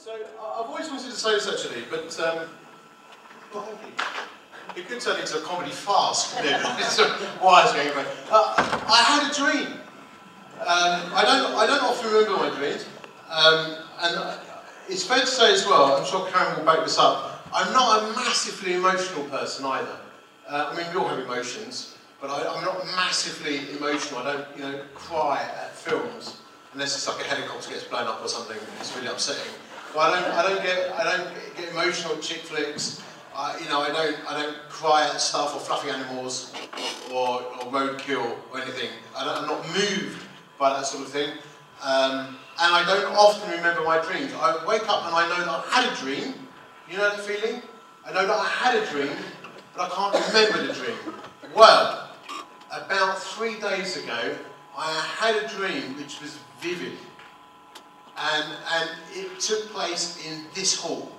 So I've always wanted to say this actually, but um. It could turn into a comedy farce. It's a wires going around. Uh, I had a dream. Um, I don't. I don't often remember my dreams, um, and it's fair to say as well. I'm sure Karen will back this up. I'm not a massively emotional person either. Uh, I mean, we all have emotions, but I, I'm not massively emotional. I don't, you know, cry at films unless it's like a helicopter gets blown up or something. It's really upsetting. I don't. I don't get. I don't get emotional at chick flicks. I, you know, I don't. I don't cry at stuff or fluffy animals or, or roadkill or anything. I I'm not moved by that sort of thing. Um, and I don't often remember my dreams. I wake up and I know that I had a dream. You know that feeling? I know that I had a dream, but I can't remember the dream. Well, about three days ago, I had a dream which was vivid. And, and it took place in this hall.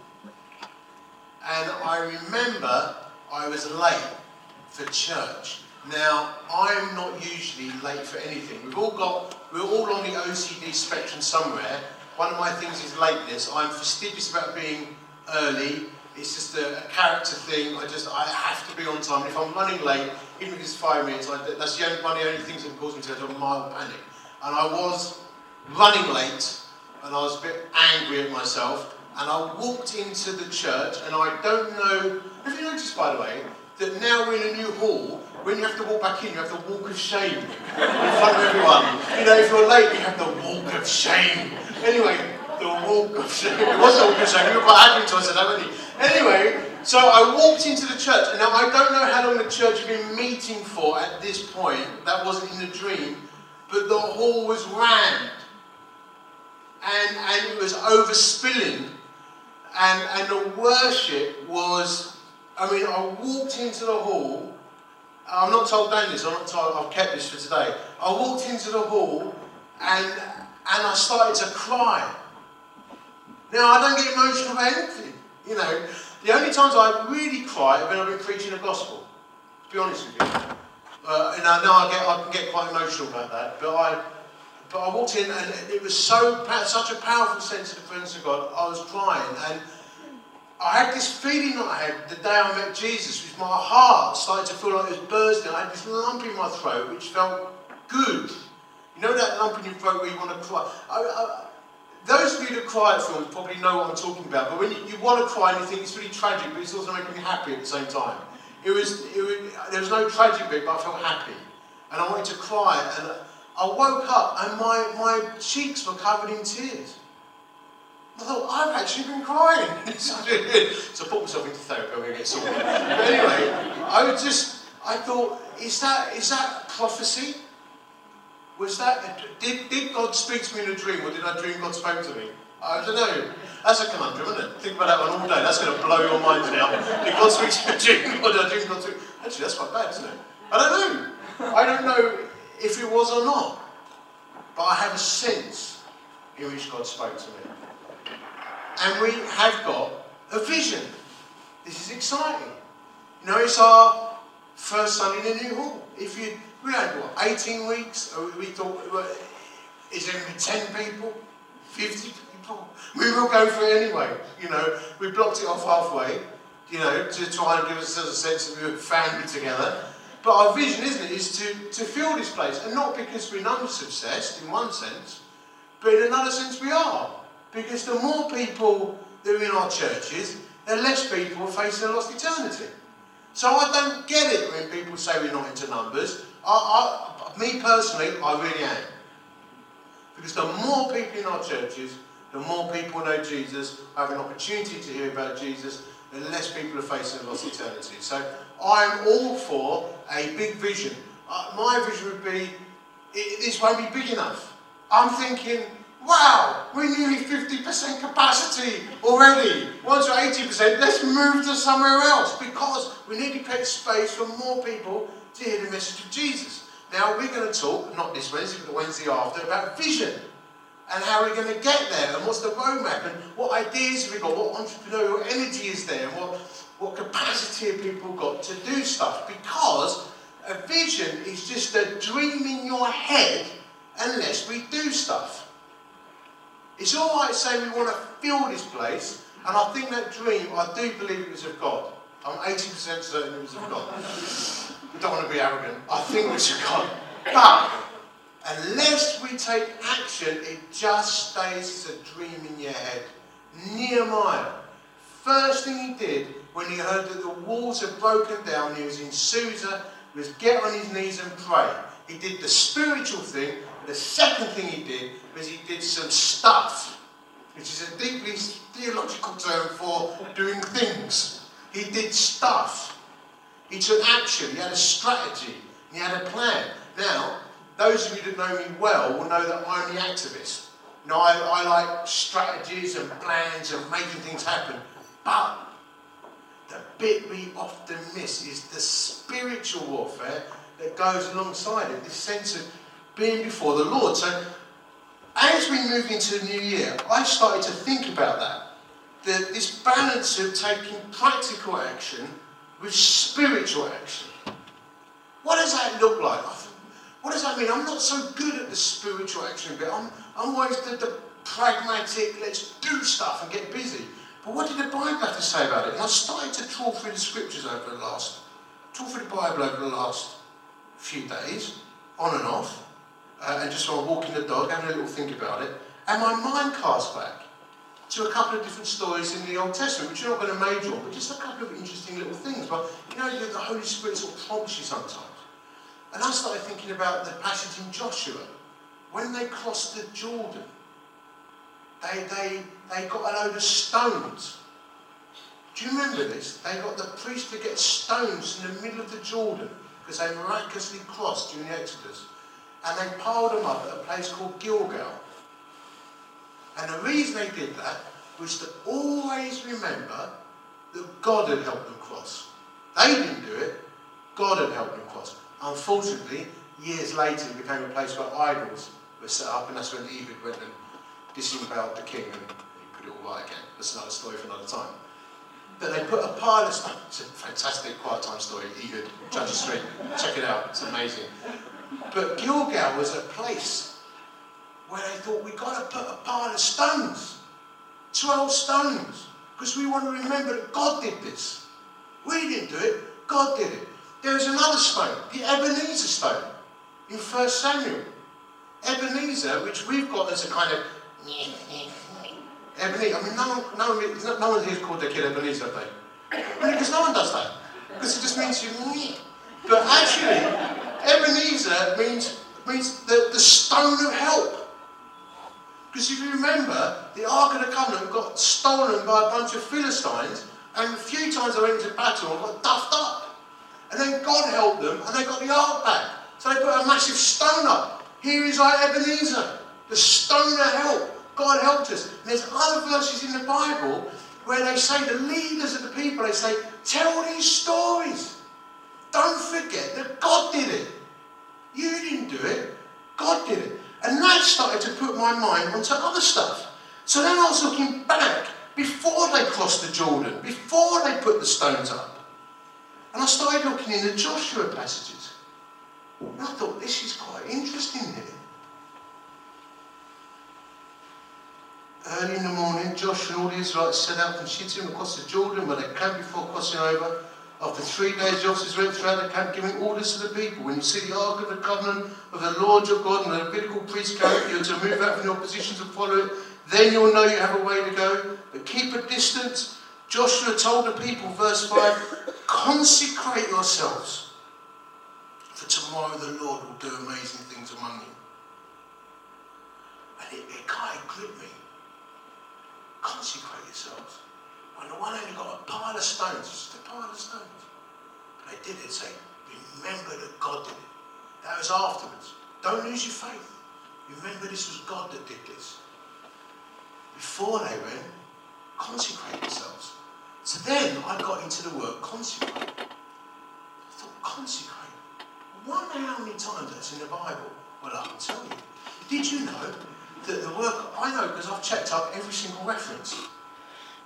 And I remember I was late for church. Now, I'm not usually late for anything. We've all got, we're all on the OCD spectrum somewhere. One of my things is lateness. I'm fastidious about being early. It's just a, a character thing. I just, I have to be on time. If I'm running late, even if it's five minutes, I, that's the only, one of the only things that cause me to have a mild panic. And I was running late, and I was a bit angry at myself. And I walked into the church, and I don't know. Have you noticed, by the way, that now we're in a new hall, when you have to walk back in, you have the walk of shame in front of everyone. You know, if you're late, you have the walk of shame. Anyway, the walk of shame. It wasn't a walk of shame, you were quite happy to us, haven't you? Anyway, so I walked into the church, and now I don't know how long the church had been meeting for at this point. That wasn't in the dream, but the hall was rammed. And, and it was overspilling. And, and the worship was, I mean, I walked into the hall. I'm not told down this, I'm not told, I've kept this for today. I walked into the hall and, and I started to cry. Now, I don't get emotional about anything. You know, the only times I really cry are when I've been preaching the gospel. To be honest with you. Uh, and I know I, get, I can get quite emotional about that, but I, but I walked in and it was so such a powerful sense of the presence of God. I was crying and I had this feeling that I had the day I met Jesus, which my heart started to feel like it was bursting. I had this lump in my throat, which felt good. You know that lump in your throat where you want to cry. I, I, those of you that cry at films probably know what I'm talking about. But when you, you want to cry and you think it's really tragic, but it's also making me happy at the same time. It was, it was there was no tragic bit, but I felt happy, and I wanted to cry. And I woke up and my, my cheeks were covered in tears. I thought, I've actually been crying. so I put myself into therapy, I'm going to get sorted. But anyway, I was just, I thought, is that, is that prophecy? Was that, did, did God speak to me in a dream, or did I dream God spoke to me? I don't know. That's a conundrum, isn't it? Think about that one all day. That's going to blow your minds now. Did God speak to me in a dream, or did I dream God speak? Actually, that's quite bad, isn't it? I don't know. I don't know if it was or not. But I have a sense in which God spoke to me. And we have got a vision. This is exciting. You know, it's our first Sunday in the new hall. If you, we had what, 18 weeks? Uh, we thought, is there going to be 10 people? 50 people? We will go for it anyway. You know, we blocked it off halfway, you know, to try and give us a sense that we were family together. But our vision, isn't it, is to, to fill this place. And not because we're numbers obsessed, in one sense, but in another sense we are. Because the more people that are in our churches, the less people are facing a lost eternity. So I don't get it when people say we're not into numbers. I, I, me personally, I really am. Because the more people in our churches, the more people know Jesus, have an opportunity to hear about Jesus, the less people are facing a lost eternity. So I'm all for a big vision. Uh, my vision would be, it, this won't be big enough. I'm thinking, wow, we're nearly 50% capacity already. Once we're 80%, let's move to somewhere else because we need to create space for more people to hear the message of Jesus. Now, we're going to talk, not this Wednesday, but the Wednesday after, about vision and how we're going to get there and what's the roadmap and what ideas have we got, what entrepreneurial energy is there, what, what capacity have people got to do stuff because a vision is just a dream in your head unless we do stuff. It's all right saying we want to fill this place, and I think that dream, I do believe it was of God. I'm 80% certain it was of God. I don't want to be arrogant. I think it was of God. But unless we take action, it just stays as a dream in your head. Nehemiah, first thing he did when he heard that the walls had broken down, he was in Susa, he was get on his knees and pray. He did the spiritual thing, the second thing he did was he did some stuff, which is a deeply theological term for doing things. He did stuff. He took action. He had a strategy. He had a plan. Now, those of you that know me well will know that I'm the activist. You know, I, I like strategies and plans and making things happen. But the bit we often miss is the spiritual warfare that goes alongside it, this sense of being before the Lord. So, as we move into the new year, I started to think about that. The, this balance of taking practical action with spiritual action. What does that look like? What does that mean? I'm not so good at the spiritual action bit. I'm, I'm always the, the pragmatic, let's do stuff and get busy. But what did the Bible have to say about it? And I started to trawl through the scriptures over the last, trawl through the Bible over the last few days, on and off, uh, and just while walking the dog, having a little think about it, and my mind cast back to a couple of different stories in the Old Testament, which you're not going to major on, but just a couple of interesting little things. But you know, the Holy Spirit sort of prompts you sometimes. And I started thinking about the passage in Joshua when they crossed the Jordan. They, they, they got a load of stones. Do you remember this? They got the priest to get stones in the middle of the Jordan because they miraculously crossed during the Exodus. And they piled them up at a place called Gilgal. And the reason they did that was to always remember that God had helped them cross. They didn't do it, God had helped them cross. Unfortunately, years later it became a place where idols were set up, and that's when Ehud went and disemboweled the king and it all again. That's another story for another time. But they put a pile of stones. It's a fantastic quiet time story, Ehud, Judges 3. Check it out, it's amazing. But Gilgal was a place where they thought, we've got to put a pile of stones, 12 stones, because we want to remember that God did this. We didn't do it, God did it. There was another stone, the Ebenezer stone, in 1 Samuel. Ebenezer, which we've got as a kind of Ebenezer. I mean, no one, no one, no one here's called their kid Ebenezer, have they? I mean, because no one does that. Because it just means you. meet. But actually, Ebenezer means means the, the stone of help. Because if you remember, the Ark of the Covenant got stolen by a bunch of Philistines, and a few times they went into battle and got duffed up. And then God helped them, and they got the ark back. So they put a massive stone up. Here is our Ebenezer, the stone of help. God helped us. There's other verses in the Bible where they say, the leaders of the people, they say, tell these stories. Don't forget that God did it. You didn't do it. God did it. And that started to put my mind onto other stuff. So then I was looking back before they crossed the Jordan, before they put the stones up. And I started looking in the Joshua passages. And I thought, this is quite interesting here. Early in the morning, Joshua and all the Israelites set out from Shittim across the Jordan when they camped before crossing over. After three days, officers went throughout the camp giving orders to the people. When you see the Ark of the Covenant of the Lord your God and the Levitical priest carry you to move out from your position to follow it, then you'll know you have a way to go. But keep a distance Joshua told the people, verse 5, consecrate yourselves, for tomorrow the Lord will do amazing things among you. And it, it kind of gripped me. Consecrate yourselves. When the one only got a pile of stones, just a pile of stones. But they did it, say, remember that God did it. That was afterwards. Don't lose your faith. Remember this was God that did this. Before they went, consecrate yourselves. So then I got into the word consecrate. I thought, consecrate. Wonder how many times that's in the Bible. Well, I can tell you. Did you know that the word, I know because I've checked up every single reference.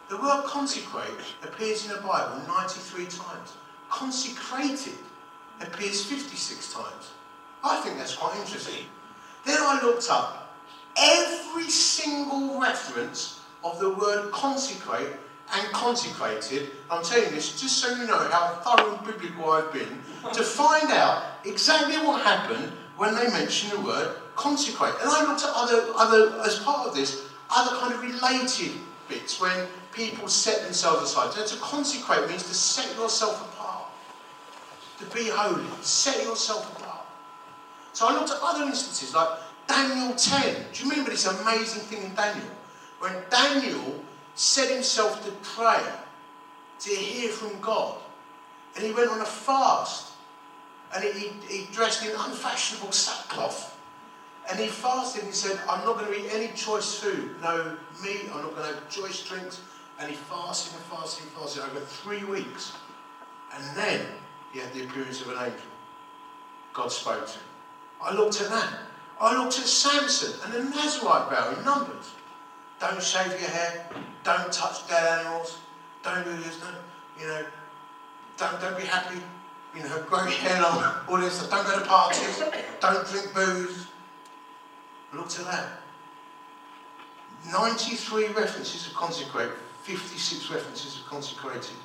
The word consecrate appears in the Bible 93 times. Consecrated appears 56 times. I think that's quite interesting. Then I looked up every single reference of the word consecrate and consecrated. I'm telling you this just so you know how thorough and biblical I've been to find out exactly what happened when they mentioned the word consecrate. And I looked at other, other as part of this, other kind of related bits when people set themselves aside. So to consecrate means to set yourself apart, to be holy, set yourself apart. So I looked at other instances like Daniel 10. Do you remember this amazing thing in Daniel? When Daniel set himself to pray, to hear from God, and he went on a fast, and he, he dressed in unfashionable sackcloth. And he fasted and he said, I'm not going to eat any choice food, no meat, I'm not going to have choice drinks. And he fasted and fasted and fasted over three weeks. And then he had the appearance of an angel. God spoke to him. I looked at that. I looked at Samson and the Nazarite vow in Numbers. Don't shave your hair. Don't touch dead animals. Don't do this. Don't, you know, don't, don't be happy. You know, grow your hair long. All this. Don't go to parties. Don't drink booze. Look at that. 93 references of consecrate, 56 references of consecrated.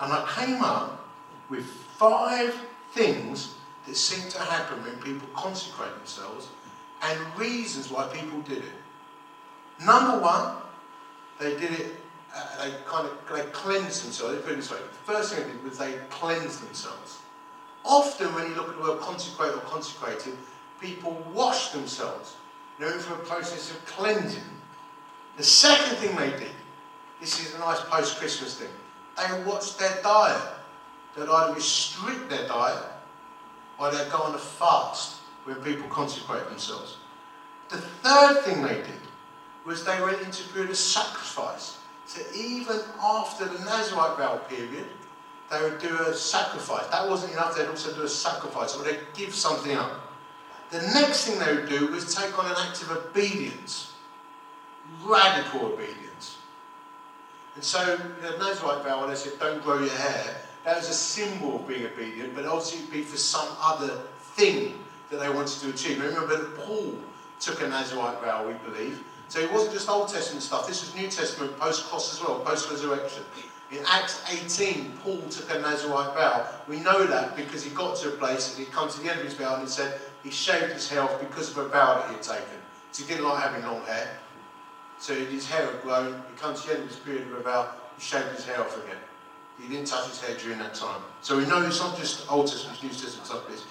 And I came up with five things that seem to happen when people consecrate themselves and reasons why people did it. Number one, they did it, uh, they kind of they cleansed themselves. They put it this way. The first thing they did was they cleansed themselves. Often when you look at the word consecrate or consecrated, people wash themselves, known for a process of cleansing. The second thing they did, this is a nice post-Christmas thing, they watched their diet. They'd either restrict their diet or they'd go on a fast when people consecrate themselves. The third thing they did was they went into period sacrifice. So even after the Nazarite vow period, they would do a sacrifice. That wasn't enough, they'd also do a sacrifice, or they'd give something up. The next thing they would do was take on an act of obedience, radical obedience. And so the Nazarite vow, when they said, don't grow your hair, that was a symbol of being obedient, but also it'd be for some other thing that they wanted to achieve. Remember that Paul took a Nazarite vow, we believe. So it wasn't just Old Testament stuff, this was New Testament post-cross as well, post-resurrection. In Acts 18, Paul took a Nazarite vow. We know that because he got to a place and he come to the end of his vow and he said, he shaved his hair off because of a vow that he had taken. So he didn't like having long hair. So his hair had grown. He comes to the end of his period of a vow, he shaved his hair off again. He didn't touch his hair during that time. So we know it's not just Old Testament, New Testament stuff, it's,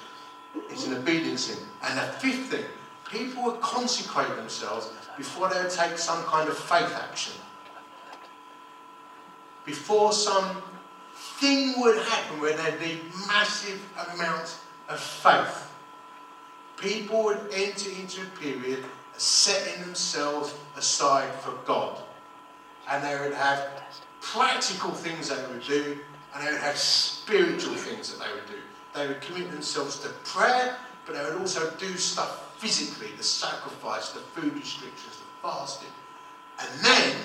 it's an obedience thing. And the fifth thing, people would consecrate themselves before they would take some kind of faith action. Before some thing would happen where there'd be massive amounts of faith people would enter into a period of setting themselves aside for God. And they would have practical things they would do, and they would have spiritual things that they would do. They would commit themselves to prayer, but they would also do stuff physically the sacrifice, the food restrictions, the fasting. And then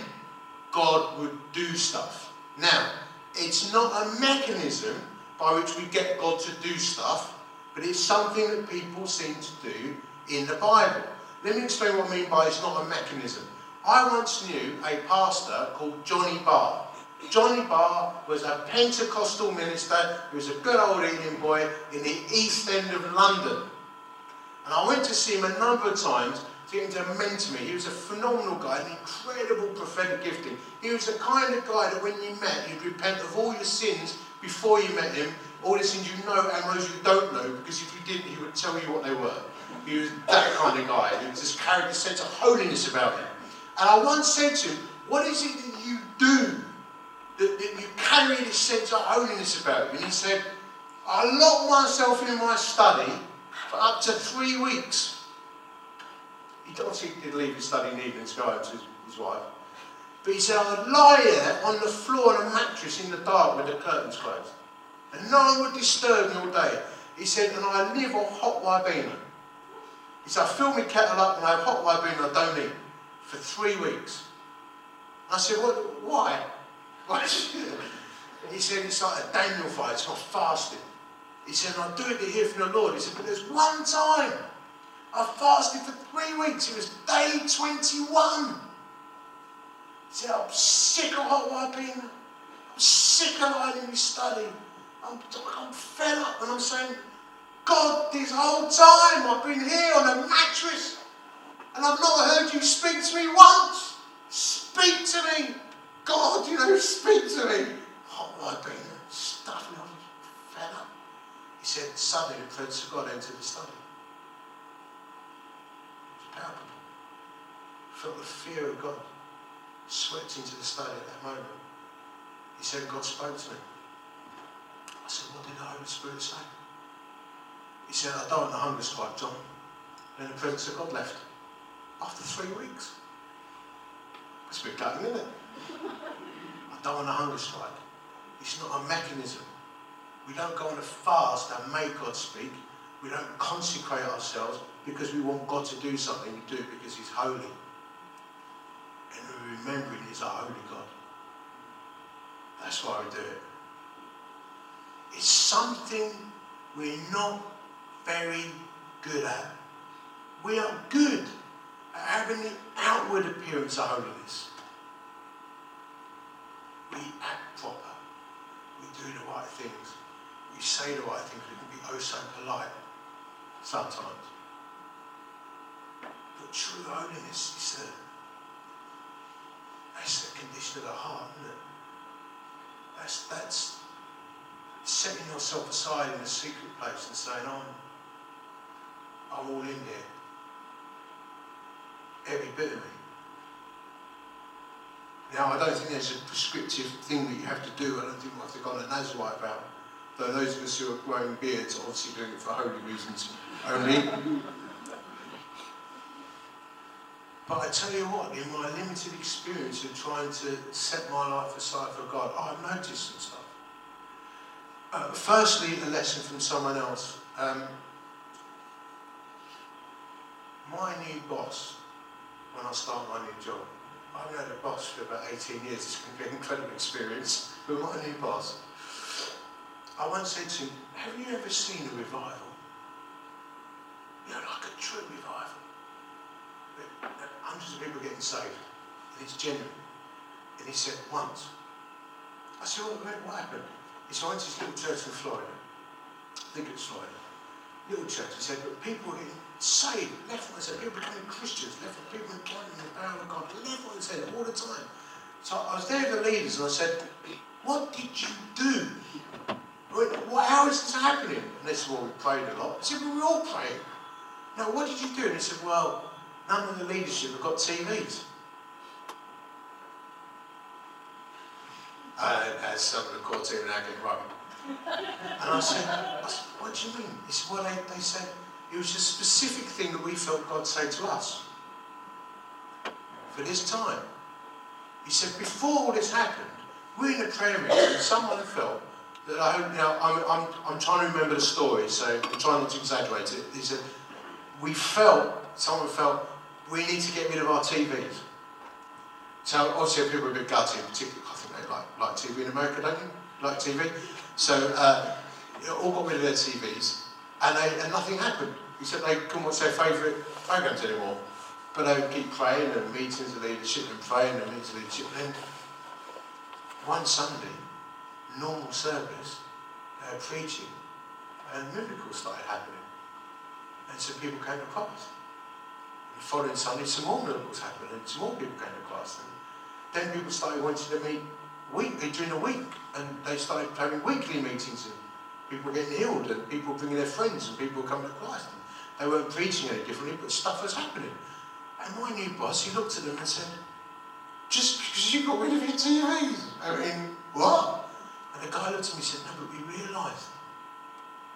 God would do stuff. Now, it's not a mechanism by which we get God to do stuff but it's something that people seem to do in the Bible. Let me explain what I mean by it's not a mechanism. I once knew a pastor called Johnny Barr. Johnny Barr was a Pentecostal minister who was a good old Indian boy in the East End of London. And I went to see him a number of times to get him to mentor me. He was a phenomenal guy, an incredible prophetic gifting. He was the kind of guy that when you met, you'd repent of all your sins before you met him all the things you know and those you don't know, because if you didn't, he would tell you what they were. He was that kind of guy. He just carried a sense of holiness about him. And I once said to him, What is it that you do that, that you carry this sense of holiness about you? And he said, I lock myself in my study for up to three weeks. He obviously did leave his study in the evening to go home to his, his wife. But he said, I'd lie there on the floor on a mattress in the dark with the curtains closed. And no one would disturb me all day. He said, and I live on hot Ribena. He said, I fill my kettle up and I have hot Ribena I don't eat for three weeks. I said, what, why? He said, it's like a Daniel fight, it's not fasting. He said, I do it hear from the Lord. He said, but there's one time I fasted for three weeks. It was day 21. He said, I'm sick of hot wiping. I'm sick of lying in study. I'm, I'm fed up. And I'm saying, God, this whole time I've been here on a mattress and I've not heard you speak to me once. Speak to me. God, you know, speak to me. Oh, Hot wiping, stuff. I was fed up. He said, suddenly the presence of God entered the study. It was palpable. Felt the fear of God swept into the study at that moment. He said, God spoke to me. I said, what did the Holy Spirit say? He said, I don't want the hunger strike, John. Then the presence of God left after three weeks. That's a bit gutting, isn't it? I don't want a hunger strike. It's not a mechanism. We don't go on a fast and make God speak. We don't consecrate ourselves because we want God to do something. We do it because He's holy. And we remember He's a holy God. That's why we do it. It's something we're not very good at. We are good at having the outward appearance of holiness. We act proper. We do the right things. We say the right things. We can be oh so polite sometimes. But true holiness is the, that's the condition of the heart, isn't it? That's, that's setting yourself aside in a secret place and saying, I'm, I'm all in here. Every bit of me. Now, I don't think there's a prescriptive thing that you have to do. I don't think you have to go on a Nazarite vow. Though those of us who are growing beards are obviously doing it for holy reasons only. but I tell you what, in my limited experience of trying to set my life aside for God, I've noticed some stuff. Uh, firstly, a lesson from someone else. Um, my new boss, when I start my new job, I've had a boss for about 18 years, it's going to be an incredible experience, but my new boss, I once said to him, have you ever seen a revival? You know, like a true revival. Hundreds of people getting saved, and it's genuine. And he said, once. I said, what, what happened? Said, this little church in Florida. I think it's Florida. Little church. He said, but people were saved, left, right, centre. People becoming Christians, left, right, people encountering the power of God, left, right, centre, all the time. So I was there with the leaders and I said, what did you do? How is this happening? And they said, well, we prayed a lot. I said, well, we all prayed. Now, what did you do? And he said, well, none of the leadership have got TVs. As some of the core team now getting right. And I said, I said, what do you mean? He said, well, they, they said, it was a specific thing that we felt God say to us for this time. He said, before all this happened, we're in a prayer meeting and someone felt that I hope now, I'm, I'm, I'm trying to remember the story, so I'm trying not to exaggerate it. He said, we felt, someone felt, we need to get rid of our TVs. So obviously people were a bit gutted, particularly, I like, like TV in America, don't you? Like TV. So uh, all got rid of their TVs, and, they, and nothing happened. He said they couldn't watch their favourite programs anymore. But they would keep praying and meetings of leadership and praying and meetings of leadership. And then one Sunday, normal service, they were preaching, and miracles started happening. And so people came to Christ. And the following Sunday, some more miracles happened, and some more people came to Christ. And then people started wanting to meet weekly during the week, and they started having weekly meetings, and people were getting healed, and people were bringing their friends, and people were coming to Christ. And they weren't preaching any differently, but stuff was happening. And my new boss, he looked at them and said, just because you got rid of your TVs. I mean, what? And the guy looked at me and said, no, but we realised.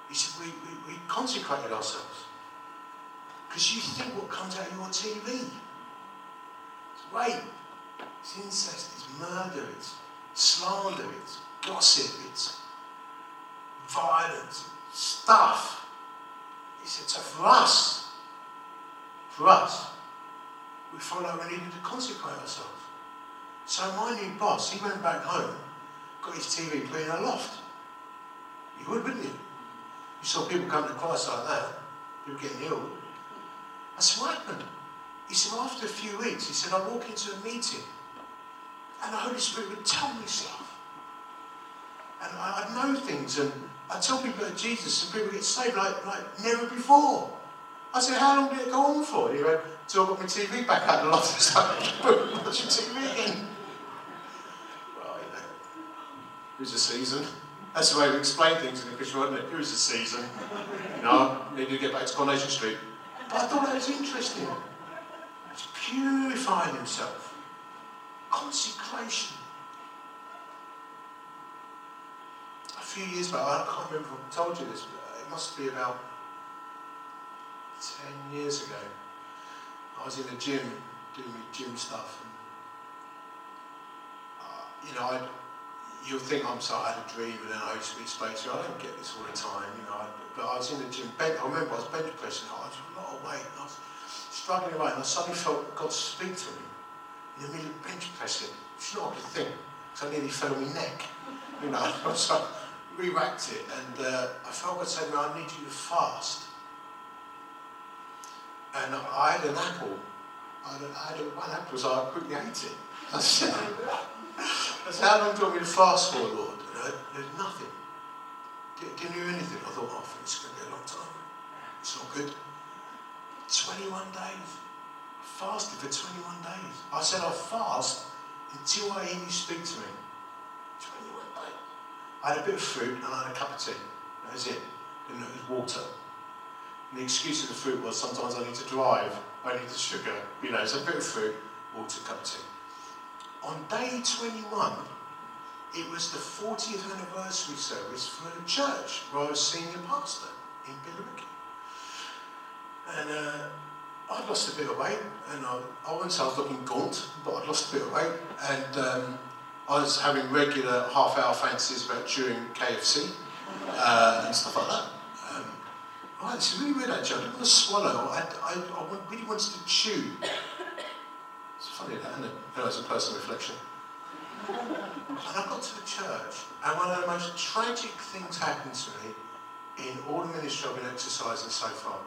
He said, we, we, we consecrated ourselves. Because you think what comes out of your TV. It's rape, it's incest, it's murder, it's slander, it's gossip, it's violence, stuff. He said, so for us, for us, we felt like we needed to consecrate ourselves. So my new boss, he went back home, got his TV playing in a loft. You would, wouldn't you? You saw people come to Christ like that, people getting healed. I said, what happened? He said, after a few weeks, he said, I walk into a meeting and the Holy Spirit would tell me stuff. And I, would know things and I'd tell people about Jesus and people get saved like, like never before. I said, how long did it go on for? He went, till I got my TV back out the loft and started watching TV again. Well, you know, it was a season. That's the way we explain things in the Christian world, isn't it? It was a season. You know, needed to get back to Coronation Street. But I thought that was interesting. He's purifying himself. Consecration. A few years back, I can't remember if I told you this, but it must be about 10 years ago. I was in the gym doing my gym stuff. And, uh, you know, I'd, you'll think I'm so I had a dream and then I used to be. I don't get this all the time, you know. I, but I was in the gym, I remember I was bench pressing, I was a lot of weight, I was struggling away, and I suddenly felt God speak to me middle of bench pressing. It's not a thing, because I nearly fell on my neck, you know. so I re-whacked it, and uh, I felt God say to me, I need you to fast and I had an apple. I had, I had one apple, so I quickly ate it. I said, I said how long do you want me to fast for, Lord? And there's nothing. Didn't hear anything. I thought, oh, I think it's going to be a long time. It's not good. 21 days. Fasted for 21 days. I said, I'll fast until I hear you speak to me. 21 days. I had a bit of fruit and I had a cup of tea. That was it. And it was water. And the excuse of the fruit was sometimes I need to drive, I need the sugar, you know, so a bit of fruit, water, cup of tea. On day 21, it was the 40th anniversary service for the church where I was senior pastor in Billericay. And uh, I'd lost a bit of weight, and I, I I was looking gaunt, but I'd lost a bit of weight, and um, I was having regular half-hour fancies about chewing KFC uh, and stuff like that. Oh, it's really weird actually. I didn't want to swallow. I, I, I really wanted to chew. It's funny that, isn't it? No, it's a personal reflection. And I got to the church, and one of the most tragic things happened to me in all the ministry I've been exercising so far.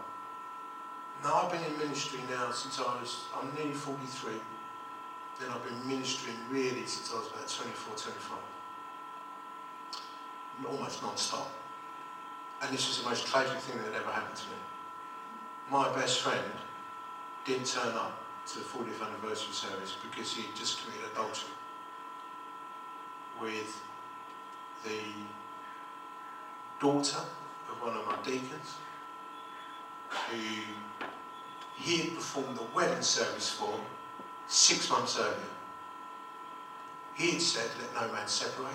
Now I've been in ministry now since I was, I'm nearly 43. Then I've been ministering really since I was about 24, 25. Almost non-stop. And this was the most tragic thing that ever happened to me. My best friend didn't turn up to the 40th anniversary service because he had just committed adultery with the daughter of one of my deacons who he had performed the wedding service for six months earlier. He had said, let no man separate.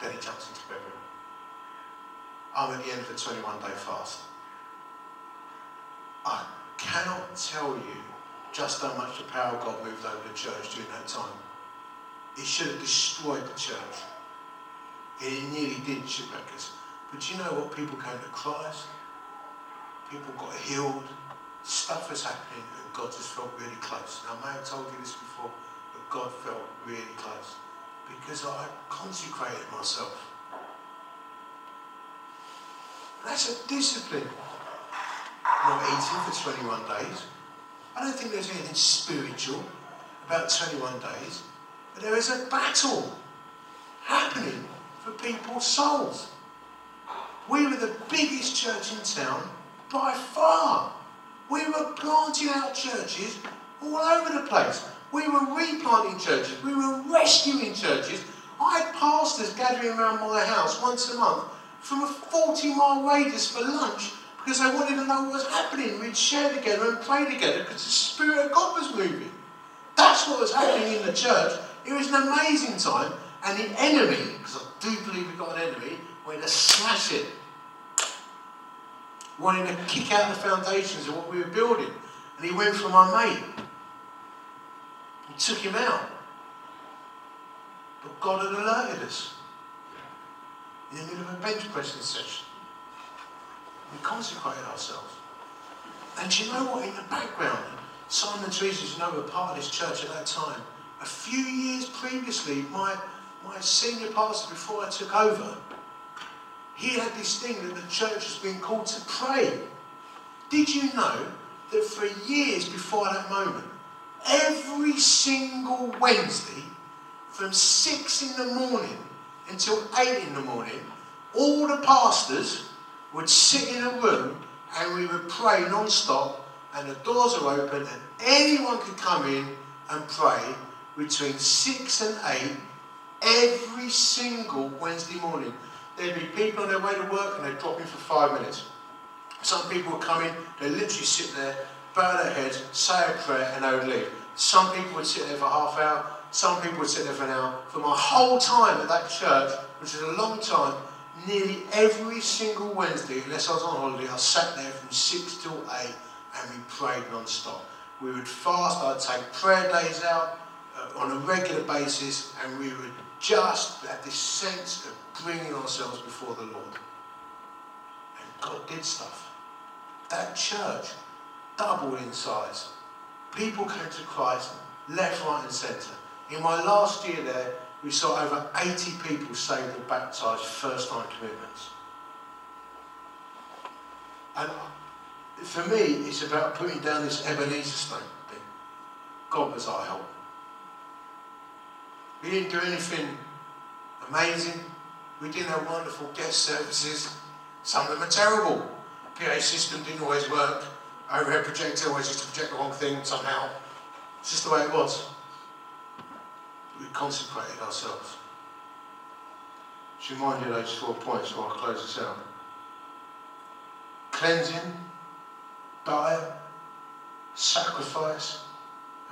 Then he jumps into bed I'm at the end of a 21 day fast. I cannot tell you just how much the power of God moved over the church during that time. It should have destroyed the church. It nearly did shipwreck us. But you know what? People came to Christ. People got healed. Stuff was happening and God just felt really close. Now, I may have told you this before, but God felt really close because I consecrated myself. That's a discipline. Not eating for 21 days. I don't think there's anything spiritual about 21 days, but there is a battle happening for people's souls. We were the biggest church in town by far. We were planting out churches all over the place. We were replanting churches. We were rescuing churches. I had pastors gathering around my house once a month from a 40 mile radius for lunch because they wanted to know what was happening. We'd share together and pray together because the Spirit of God was moving. That's what was happening in the church. It was an amazing time, and the enemy, because I do believe we've got an enemy, wanted to smash it. Wanting to kick out the foundations of what we were building. And he went for my mate. He took him out. But God had alerted us in the middle of a bench pressing session. We consecrated ourselves. And you know what? In the background, Simon and Teresa, you know, were part of this church at that time. A few years previously, my, my senior pastor, before I took over, he had this thing that the church has been called to pray. Did you know that for years before that moment, every single Wednesday, from six in the morning until eight in the morning, all the pastors would sit in a room and we would pray non-stop and the doors are open and anyone could come in and pray between six and eight every single Wednesday morning. There'd be people on their way to work and they'd drop in for five minutes. Some people would come in, they'd literally sit there, bow their heads, say a prayer, and they would leave. Some people would sit there for half hour, some people would sit there for an hour. For my whole time at that church, which is a long time, nearly every single Wednesday, unless I was on holiday, I sat there from 6 till 8 and we prayed non-stop. We would fast, I'd take prayer days out uh, on a regular basis, and we would just have this sense of bringing ourselves before the Lord. And God did stuff. That church doubled in size. People came to Christ left, right, and centre. In my last year there, we saw over 80 people saved and baptised first time commitments. And for me, it's about putting down this Ebenezer stone thing. God was our help. We didn't do anything amazing. We didn't have wonderful guest services. Some of them are terrible. PA system didn't always work. Overhead projector always used to project the wrong thing somehow. It's just the way it was. We consecrated ourselves. Just remind you of those four points before I close this out. Cleansing, diet, sacrifice,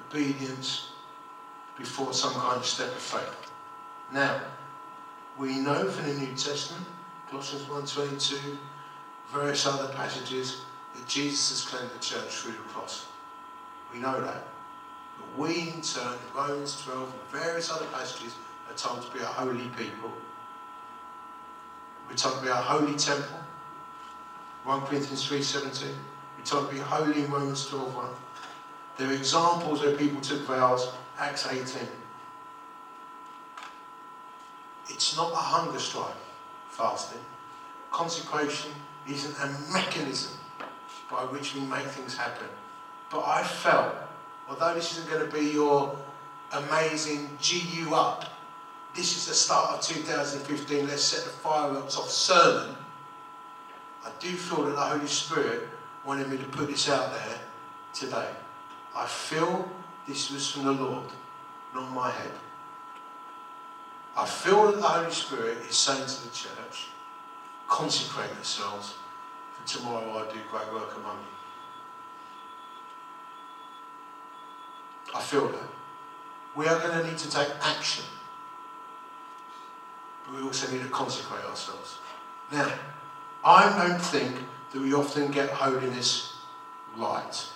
obedience, before some kind of step of faith. Now, we know from the New Testament, Colossians 1.22, various other passages, that Jesus has cleansed the church through the cross. We know that. But we, in turn, Romans 12 and various other passages, are told to be a holy people. We're told to be a holy temple. 1 Corinthians 3.17. We're told to be holy in Romans 12.1. There are examples where people took vows, Acts 18. It's not a hunger strike, fasting. Consecration isn't a mechanism by which we make things happen. But I felt, although this isn't going to be your amazing GU up, this is the start of 2015, let's set the fireworks off sermon. I do feel that the Holy Spirit wanted me to put this out there today. I feel this was from the Lord, not my head. I feel that the Holy Spirit is saying to the church, consecrate yourselves, for tomorrow I do great work among you. I feel that. We are going to need to take action. But we also need to consecrate ourselves. Now, I don't think that we often get holiness right.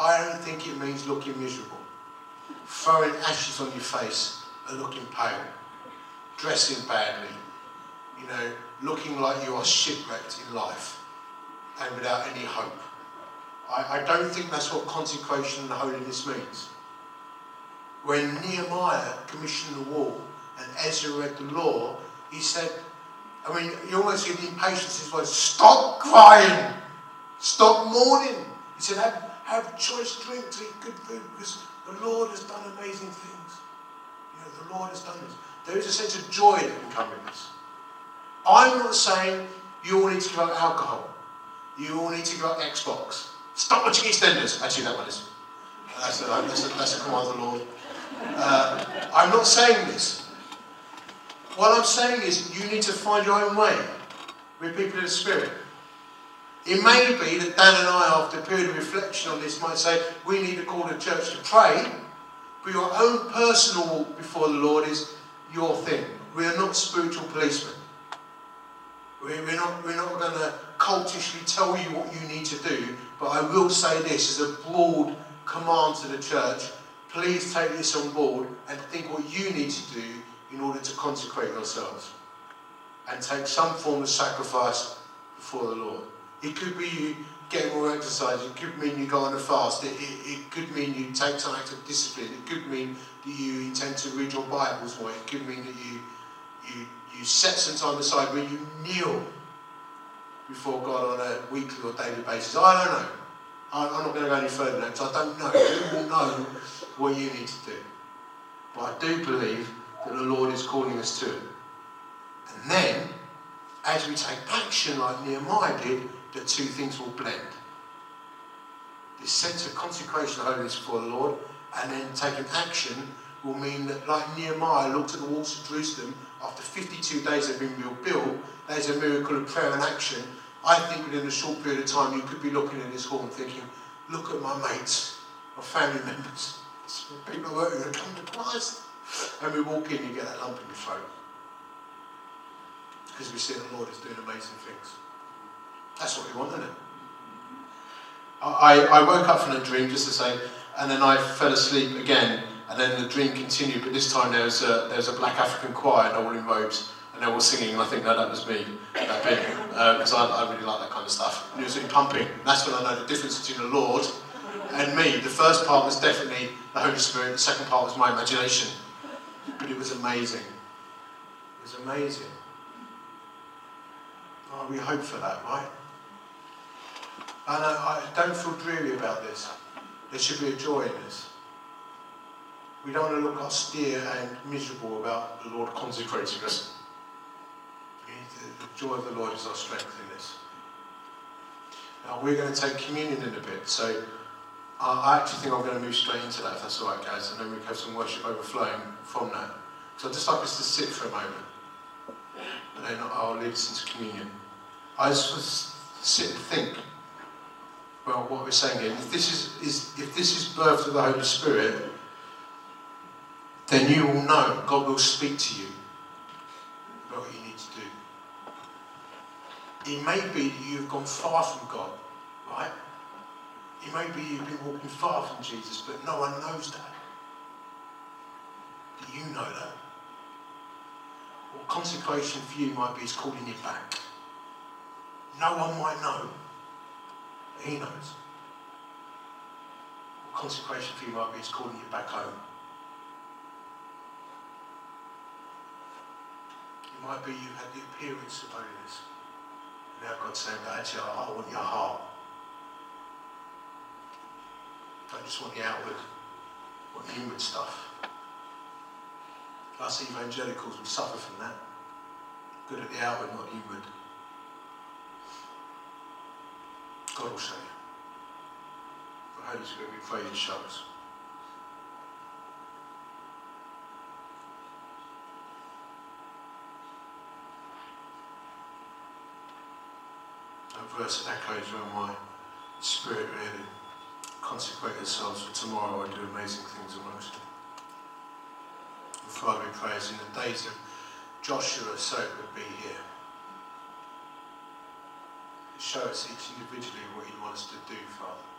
I don't think it means looking miserable, throwing ashes on your face and looking pale, dressing badly, you know, looking like you are shipwrecked in life and without any hope. I, I don't think that's what consecration and holiness means. When Nehemiah commissioned the wall and Ezra read the law, he said, I mean, you almost see the impatience in his voice, stop crying, stop mourning. He said, have, choice drinks, eat good food, because the Lord has done amazing things. You know, the Lord has done this. There is a sense of joy that can come with this. I'm not saying you all need to give up alcohol. You all need to give up Xbox. Stop watching EastEnders. Actually, that one is. That's a, that's a, that's a command of the Lord. Uh, I'm not saying this. What I'm saying is you need to find your own way with people in the Spirit. It may be that Dan and I, after a period of reflection on this, might say we need to call the church to pray, but your own personal walk before the Lord is your thing. We are not spiritual policemen. We're not, we're not going to cultishly tell you what you need to do, but I will say this as a broad command to the church. Please take this on board and think what you need to do in order to consecrate yourselves and take some form of sacrifice before the Lord. It could be you get more exercise, it could mean you go on a fast, it, it, it could mean you take time to discipline, it could mean that you intend to read your Bibles more, it could mean that you, you you set some time aside where you kneel before God on a weekly or daily basis. I don't know. I'm not going to go any further now because I don't know. You will know what you need to do. But I do believe that the Lord is calling us to it. And then, as we take action like Nehemiah did, the two things will blend. This sense of consecration of holiness before the Lord, and then taking action will mean that, like Nehemiah looked at the walls of Jerusalem after 52 days they've been rebuilt, there's a miracle of prayer and action. I think within a short period of time you could be looking in this hall and thinking, look at my mates, my family members, people who to come to Christ. And we walk in, you get that lump in your throat. Because we see the Lord is doing amazing things. That's what we want, isn't it? I, I woke up from a dream, just to say, and then I fell asleep again, and then the dream continued, but this time there was a, there was a black African choir, and all in robes, and they were singing, and I think, no, that was me, that bit, because uh, I, I really like that kind of stuff. And it was really pumping. That's when I know the difference between the Lord and me. The first part was definitely the Holy Spirit, the second part was my imagination. But it was amazing. It was amazing. Oh, we hope for that, right? And I, I don't feel dreary about this. There should be a joy in this. We don't want to look austere and miserable about the Lord consecrating us. The, joy of the Lord is our strength in this. Now we're going to take communion in a bit, so I actually think I'm going to move straight into that, if that's all right, guys, and then we have some worship overflowing from that. So I'd just like us to sit for a moment, and then I'll lead us into communion. I just sit and think about what we're saying here. If this is, is if this is birth of the Holy Spirit, then you will know God will speak to you about what you need to do. It may be that you've gone far from God, right? It may be you've been walking far from Jesus, but no one knows that. Do you know that? What consecration for you might be is calling you back. No one might know. He knows. What consecration for you might be is calling you back home. It might be you had the appearance of holiness. Now God's saying, but actually, I want your heart. I just want the outward, want the inward stuff. Us evangelicals, we suffer from that. Good at the outward, not the inward. God will you. The Holy Spirit, we. That verse echoes around my spirit really consecrate yourselves for tomorrow and do amazing things amongst. And Father, we pray as in the days of Joshua, so it would be here show us each individually what you want us to do, Father.